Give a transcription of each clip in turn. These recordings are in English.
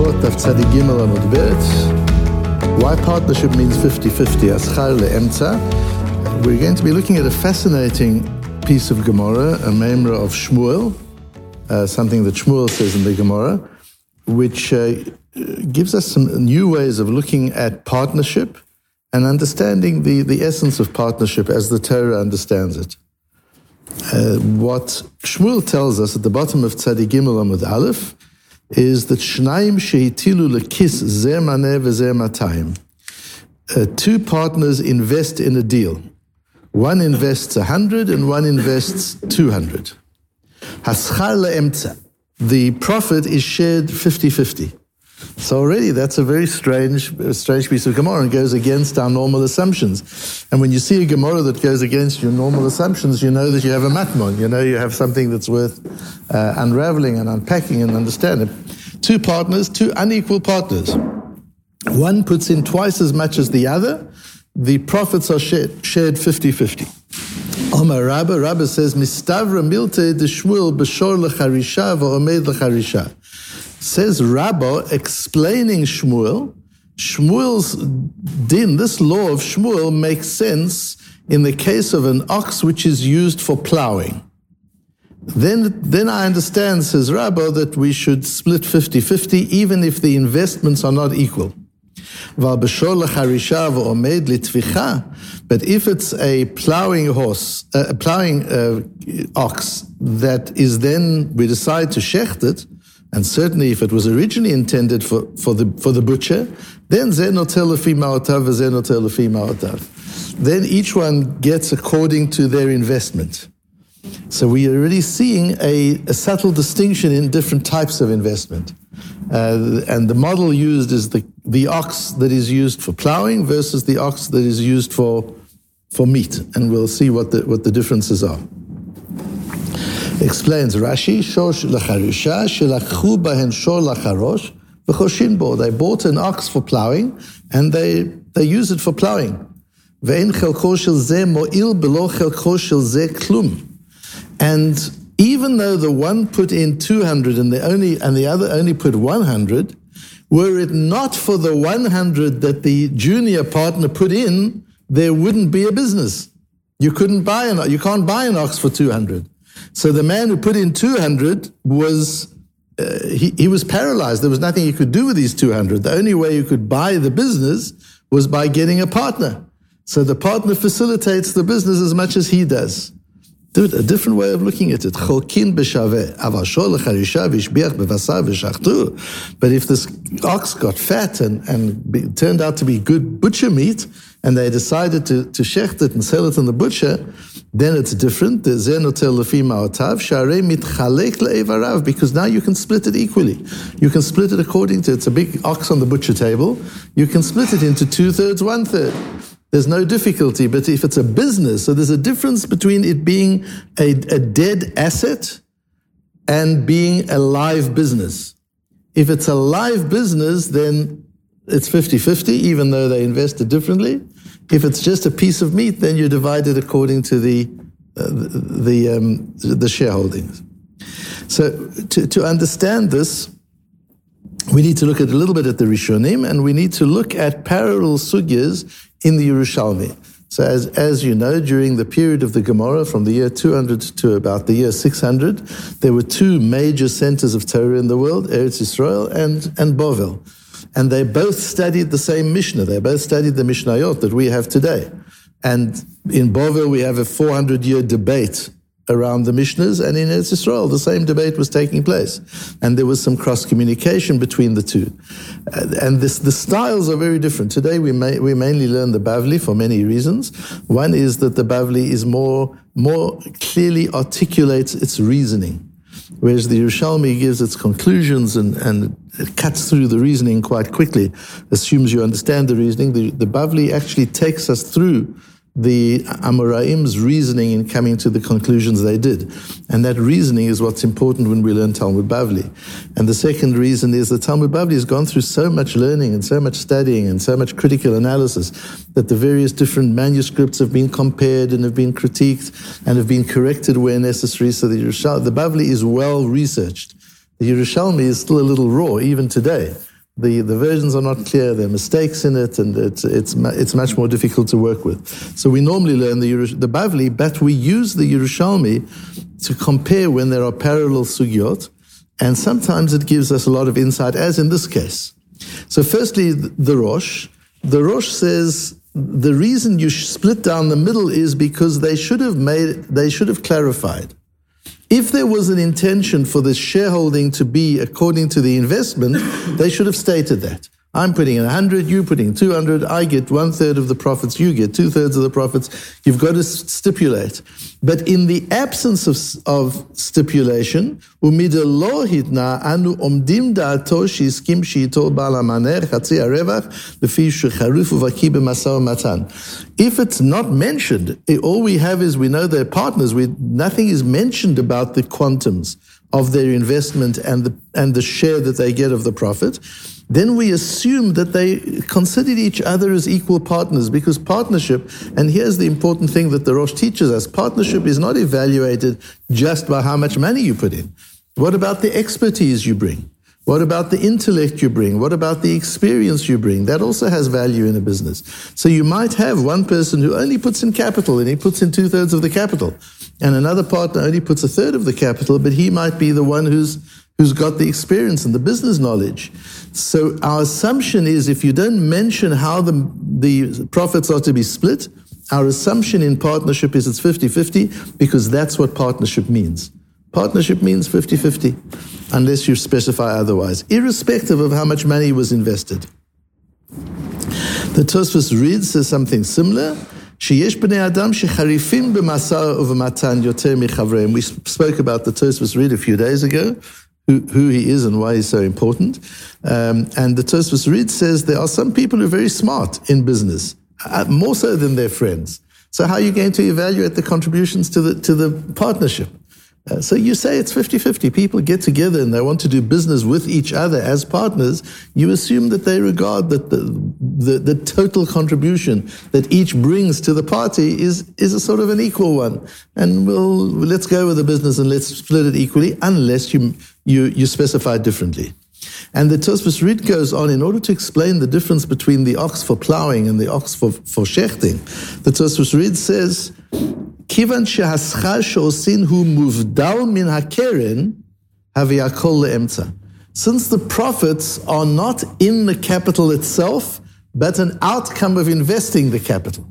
Avot Gimel Amud Bet. Why partnership means 50-50, Aschar le'emtza. We're going to be looking at a fascinating piece of Gemara, a memra of Shmuel, uh, something that Shmuel says in the Gemara, which uh, gives us some new ways of looking at partnership and understanding the, the essence of partnership as the Torah understands it. Uh, what Shmuel tells us at the bottom of Tzadik Gimel Amud Aleph is that Shnaim Shehitilu Lekis Zer Maneh Vezer Matayim. Uh, two partners invest in a deal. One invests 100 and one invests 200. Haschar le'emtza. The profit is shared 50 50. So already that's a very strange, strange piece of Gemara and goes against our normal assumptions. And when you see a Gemara that goes against your normal assumptions, you know that you have a matmon. You know you have something that's worth uh, unraveling and unpacking and understanding. Two partners, two unequal partners. One puts in twice as much as the other. The profits are shared, shared 50-50. Omar Rabba, Rabba says, Mistavra milte de shmuel b'shor lecharisha v'omed lecharisha. Says Rabba, explaining Shmuel, Shmuel's din, this law of Shmuel makes sense in the case of an ox which is used for plowing. Then, then I understand, says Rabba, that we should split 50-50 even if the investments are not equal. But if it's a plowing horse, uh, a plowing uh, ox that is then, we decide to shecht it, and certainly if it was originally intended for, for, the, for the butcher, then then each one gets according to their investment. So we are already seeing a, a subtle distinction in different types of investment. Uh, and the model used is the, the ox that is used for plowing versus the ox that is used for, for meat. And we'll see what the, what the differences are explains Rashi, Shor Lacharisha, Shelakhu Bahen Shor Lacharosh, V'choshin. They bought an ox for plowing and they, they use it for plowing. Ve'en zeh mo'il below zeh klum. And even though the one put in 200 and the only and the other only put 100, were it not for the 100 that the junior partner put in, there wouldn't be a business. You couldn't buy an you can't buy an ox for 200. So the man who put in 200 was, uh, he, he was paralyzed. There was nothing he could do with these 200. The only way you could buy the business was by getting a partner. So the partner facilitates the business as much as he does. Dude, a different way of looking at it. But if this ox got fat and, and turned out to be good butcher meat, and they decided to, to shecht it and sell it in the butcher, then it's different. Because now you can split it equally. You can split it according to, it's a big ox on the butcher table. You can split it into two thirds, one third. There's no difficulty, but if it's a business, so there's a difference between it being a, a dead asset and being a live business. If it's a live business, then it's 50-50, even though they invested differently. If it's just a piece of meat, then you divide it according to the uh, the um, the shareholdings. So to, to understand this, we need to look at a little bit at the Rishonim, and we need to look at parallel sugyas in the Yerushalmi. So as, as you know, during the period of the Gemara, from the year 200 to about the year 600, there were two major centers of Torah in the world, Eretz Israel and, and Bovel. And they both studied the same Mishnah. They both studied the Mishnayot that we have today. And in Bovel, we have a 400 year debate around the Mishnahs, and in Eretz Israel, the same debate was taking place. And there was some cross communication between the two. Uh, and this, the styles are very different. Today, we, may, we mainly learn the Bavli for many reasons. One is that the Bavli is more, more clearly articulates its reasoning whereas the Yerushalmi gives its conclusions and, and it cuts through the reasoning quite quickly, assumes you understand the reasoning. The, the Bavli actually takes us through the Amoraim's reasoning in coming to the conclusions they did. And that reasoning is what's important when we learn Talmud Bavli. And the second reason is that Talmud Bavli has gone through so much learning and so much studying and so much critical analysis that the various different manuscripts have been compared and have been critiqued and have been corrected where necessary. So the, the Bavli is well researched. The Yerushalmi is still a little raw even today. The, the versions are not clear, there are mistakes in it, and it's, it's, it's much more difficult to work with. So we normally learn the, the Bavli, but we use the Yerushalmi to compare when there are parallel sugyot, and sometimes it gives us a lot of insight, as in this case. So firstly, the Rosh. The Rosh says the reason you split down the middle is because they should have made, they should have clarified if there was an intention for the shareholding to be according to the investment, they should have stated that. I'm putting in 100, you putting 200, I get one third of the profits, you get two thirds of the profits. You've got to stipulate. But in the absence of, of stipulation, if it's not mentioned, eh, all we have is we know they're partners. We, nothing is mentioned about the quantums of their investment and the, and the share that they get of the profit then we assume that they considered each other as equal partners because partnership, and here's the important thing that the Rosh teaches us partnership is not evaluated just by how much money you put in. What about the expertise you bring? What about the intellect you bring? What about the experience you bring? That also has value in a business. So you might have one person who only puts in capital and he puts in two thirds of the capital, and another partner only puts a third of the capital, but he might be the one who's who's got the experience and the business knowledge. So our assumption is if you don't mention how the, the profits are to be split, our assumption in partnership is it's 50-50 because that's what partnership means. Partnership means 50-50 unless you specify otherwise, irrespective of how much money was invested. The Tosfos Rid says something similar. שיש בני אדם שחריפים במשא ובמתן יותר מחבריהם. We spoke about the Tosfos Rid a few days ago, who, who he is and why he's so important. Um, and the Tosfos Rid says there are some people who are very smart in business, uh, more so than their friends. So how are you going to evaluate the contributions to the, to the partnership? Uh, so you say it's 50-50. People get together and they want to do business with each other as partners. You assume that they regard that the, the, the, total contribution that each brings to the party is, is a sort of an equal one. And we'll, let's go with the business and let's split it equally unless you, you, you specify differently. And the Tosfos Rid goes on, in order to explain the difference between the ox for plowing and the ox for, for shechting, the Tosfos Rid says, כיוון שהשכר שעושים הוא מובדל מן הקרן, הווה הכל לאמצע. Since the profits are not in the capital itself, but an outcome of investing the capital.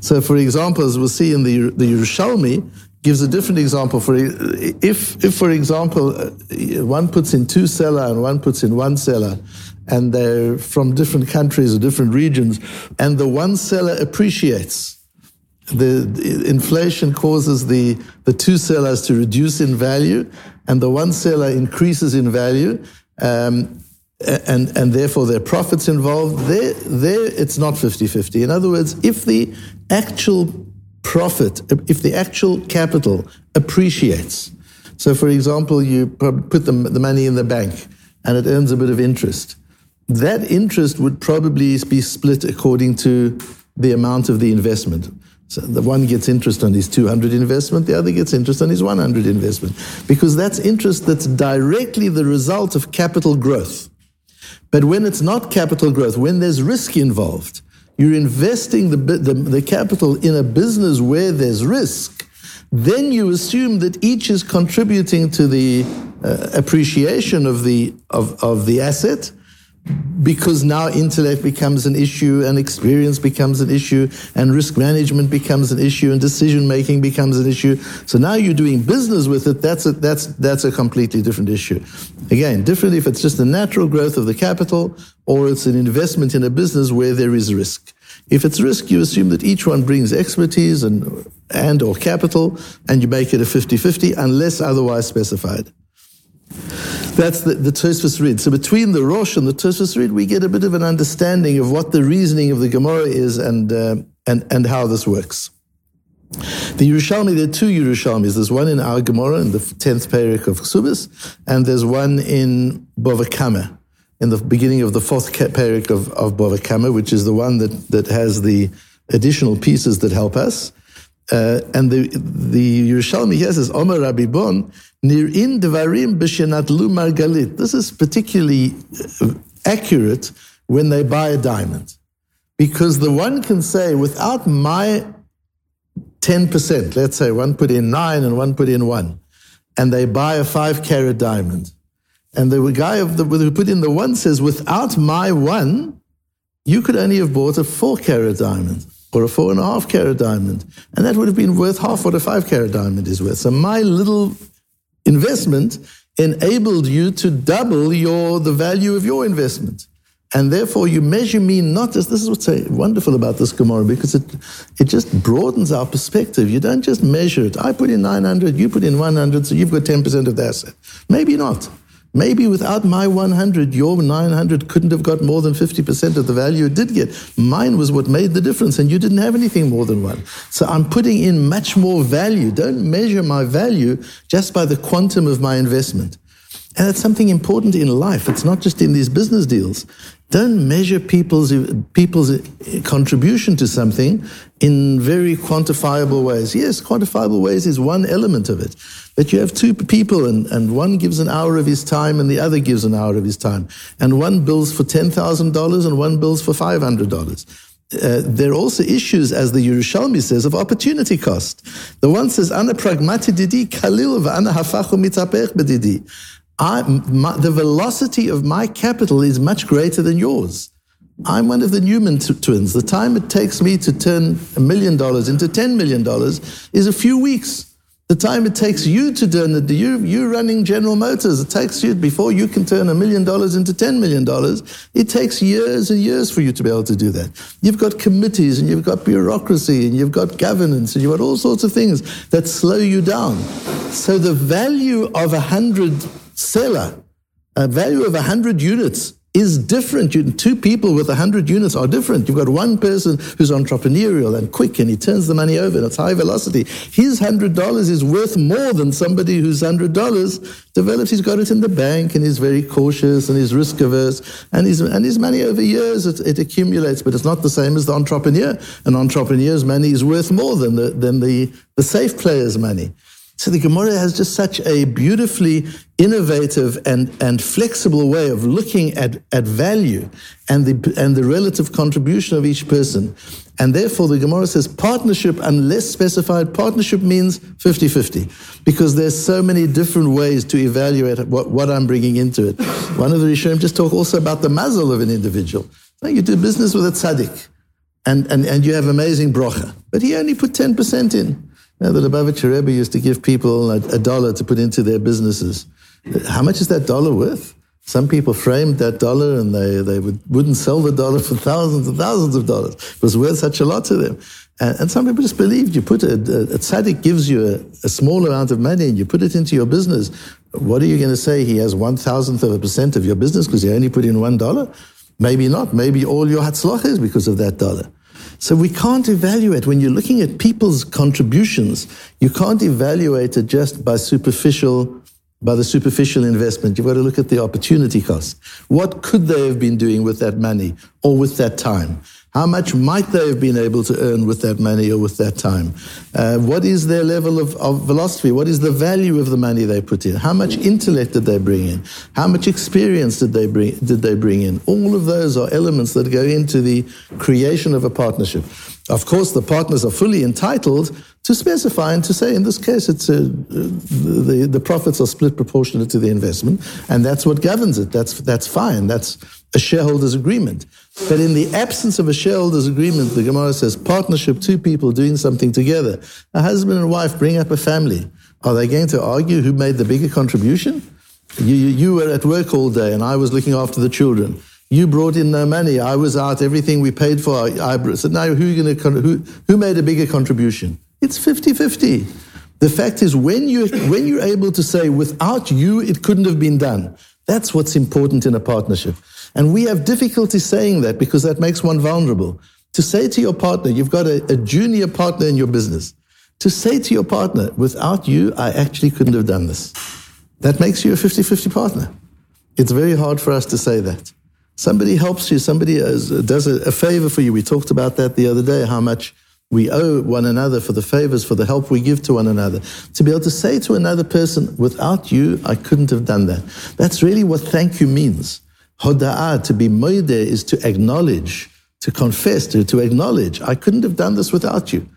So, for example, as we'll see in the, the Yerushalmi, gives a different example. For if, if for example, uh, one puts in two seller and one puts in one seller, and they're from different countries or different regions, and the one seller appreciates, the, inflation causes the, the two sellers to reduce in value, and the one seller increases in value, um, and, and therefore their profits involved. There, there it's not 50 50. In other words, if the actual profit, if the actual capital appreciates, so for example, you put the, the money in the bank and it earns a bit of interest, that interest would probably be split according to the amount of the investment. So the one gets interest on his 200 investment, the other gets interest on his 100 investment, because that's interest that's directly the result of capital growth. But when it's not capital growth, when there's risk involved, you're investing the, the, the capital in a business where there's risk, then you assume that each is contributing to the uh, appreciation of the, of, of the asset because now intellect becomes an issue and experience becomes an issue and risk management becomes an issue and decision making becomes an issue. So now you're doing business with it. That's a, that's, that's a completely different issue. Again, different if it's just the natural growth of the capital or it's an investment in a business where there is risk. If it's risk, you assume that each one brings expertise and, and or capital and you make it a 50-50 unless otherwise specified. That's the, the Tosfos. So between the Rosh and the Tosfos Rid, we get a bit of an understanding of what the reasoning of the Gemara is and, uh, and, and how this works. The Yerushalmi, there are two Yerushalmis. There's one in our Gemara in the 10th parak of Ksubis, and there's one in Bava Kama, in the beginning of the fourth parak of, of Bava Kama, which is the one that, that has the additional pieces that help us. Uh, and the the Yerushalmi here says, Omer Rabbi Bon, Nir'in Devarim B'Shenatlu Margalit. This is particularly uh, accurate when they buy a diamond. Because the one can say, without my 10%, let's say one put in nine and one put in one, and they buy a five carat diamond. And the guy the, who put in the one says, without my one, you could only have bought a four carat diamond or a four and a half carat diamond. And that would have been worth half what a five carat diamond is worth. So my little investment enabled you to double your, the value of your investment. And therefore, you measure me not as this is what's wonderful about this Gemara because it, it just broadens our perspective. You don't just measure it. I put in 900, you put in 100, so you've got 10% of the asset. Maybe not. Maybe without my 100, your 900 couldn't have got more than 50% of the value it did get. Mine was what made the difference, and you didn't have anything more than one. So I'm putting in much more value. Don't measure my value just by the quantum of my investment. And that's something important in life. It's not just in these business deals. Don't measure people's, people's contribution to something in very quantifiable ways. Yes, quantifiable ways is one element of it. But you have two people and, and one gives an hour of his time and the other gives an hour of his time. And one bills for $10,000 and one bills for $500. Uh, there are also issues, as the Yerushalmi says, of opportunity cost. The one says, "Ana pragmati didi kalil ana hafachu mitapech bedidi." I, my, the velocity of my capital is much greater than yours. I'm one of the Newman t- twins. The time it takes me to turn a million dollars into $10 million is a few weeks. The time it takes you to turn it, you, you running General Motors, it takes you, before you can turn a million dollars into $10 million, it takes years and years for you to be able to do that. You've got committees and you've got bureaucracy and you've got governance and you've got all sorts of things that slow you down. So the value of a hundred seller, a value of 100 units is different. You, two people with 100 units are different. You've got one person who's entrepreneurial and quick and he turns the money over and it's high velocity. His $100 is worth more than somebody whose $100 develops. He's got it in the bank and he's very cautious and he's risk averse and his, and his money over years it, it accumulates, but it's not the same as the entrepreneur. An entrepreneur's money is worth more than the, than the, the safe player's money. So the Gemara has just such a beautifully innovative and, and flexible way of looking at, at value and the, and the relative contribution of each person. And therefore, the Gemara says partnership, unless specified, partnership means 50 50, because there's so many different ways to evaluate what, what I'm bringing into it. One of the Rishonim just talk also about the mazel of an individual. You do business with a tzaddik, and, and, and you have amazing brocha, but he only put 10% in. Now, the Lubavitcher Rebbe used to give people a, a, dollar to put into their businesses. How much is that dollar worth? Some people framed that dollar and they, they would, wouldn't sell the dollar for thousands and thousands of dollars. It was worth such a lot to them. And, and some people just believed you put a, a, tzaddik gives you a, a, small amount of money and you put it into your business. What are you going to say? He has one thousandth of a percent of your business because he only put in one dollar? Maybe not. Maybe all your hatzlach is because of that dollar. So we can't evaluate, when you're looking at people's contributions, you can't evaluate it just by superficial by the superficial investment. You've got to look at the opportunity cost. What could they have been doing with that money or with that time? How much might they have been able to earn with that money or with that time? Uh, what is their level of, of? What is the value of the money they put in? How much intellect did they bring in? How much experience did they bring, did they bring in? All of those are elements that go into the creation of a partnership. Of course, the partners are fully entitled to specify and to say, in this case, it's uh, a, the, the profits are split proportionate to the investment, and that's what governs it. That's, that's fine. That's a shareholders agreement. But in the absence of a shareholders agreement, the Gemara says partnership, two people doing something together. A husband and wife bring up a family. Are they going to argue who made the bigger contribution? You, you, you were at work all day and I was looking after the children. You brought in no money. I was out. Everything we paid for. I said, now who, going to, who, who made a bigger contribution? It's 50 50. The fact is, when, you, when you're able to say, without you, it couldn't have been done, that's what's important in a partnership. And we have difficulty saying that because that makes one vulnerable. To say to your partner, you've got a, a junior partner in your business, to say to your partner, without you, I actually couldn't have done this. That makes you a 50 50 partner. It's very hard for us to say that. Somebody helps you, somebody does a, favor for you. We talked about that the other day, how much we owe one another for the favors, for the help we give to one another. To be able to say to another person, without you, I couldn't have done that. That's really what thank you means. Hoda'ah, to be moide, is to acknowledge, to confess, to, to acknowledge, I couldn't have done this without you.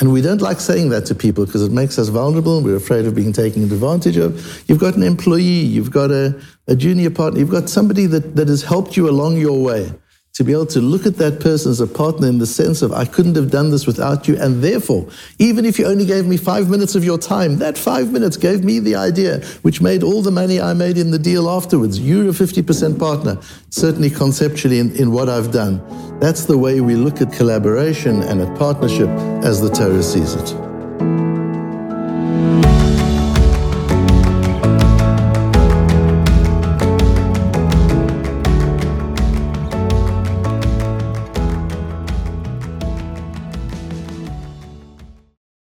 And we don't like saying that to people because it makes us vulnerable we're afraid of being taken advantage of. You've got an employee, you've got a, a junior partner, you've got somebody that, that has helped you along your way to be able to look at that person as a partner in the sense of, I couldn't have done this without you. And therefore, even if you only gave me five minutes of your time, that five minutes gave me the idea, which made all the money I made in the deal afterwards. You're a 50% partner, certainly conceptually in, in what I've done. That's the way we look at collaboration and at partnership as the Torah sees it.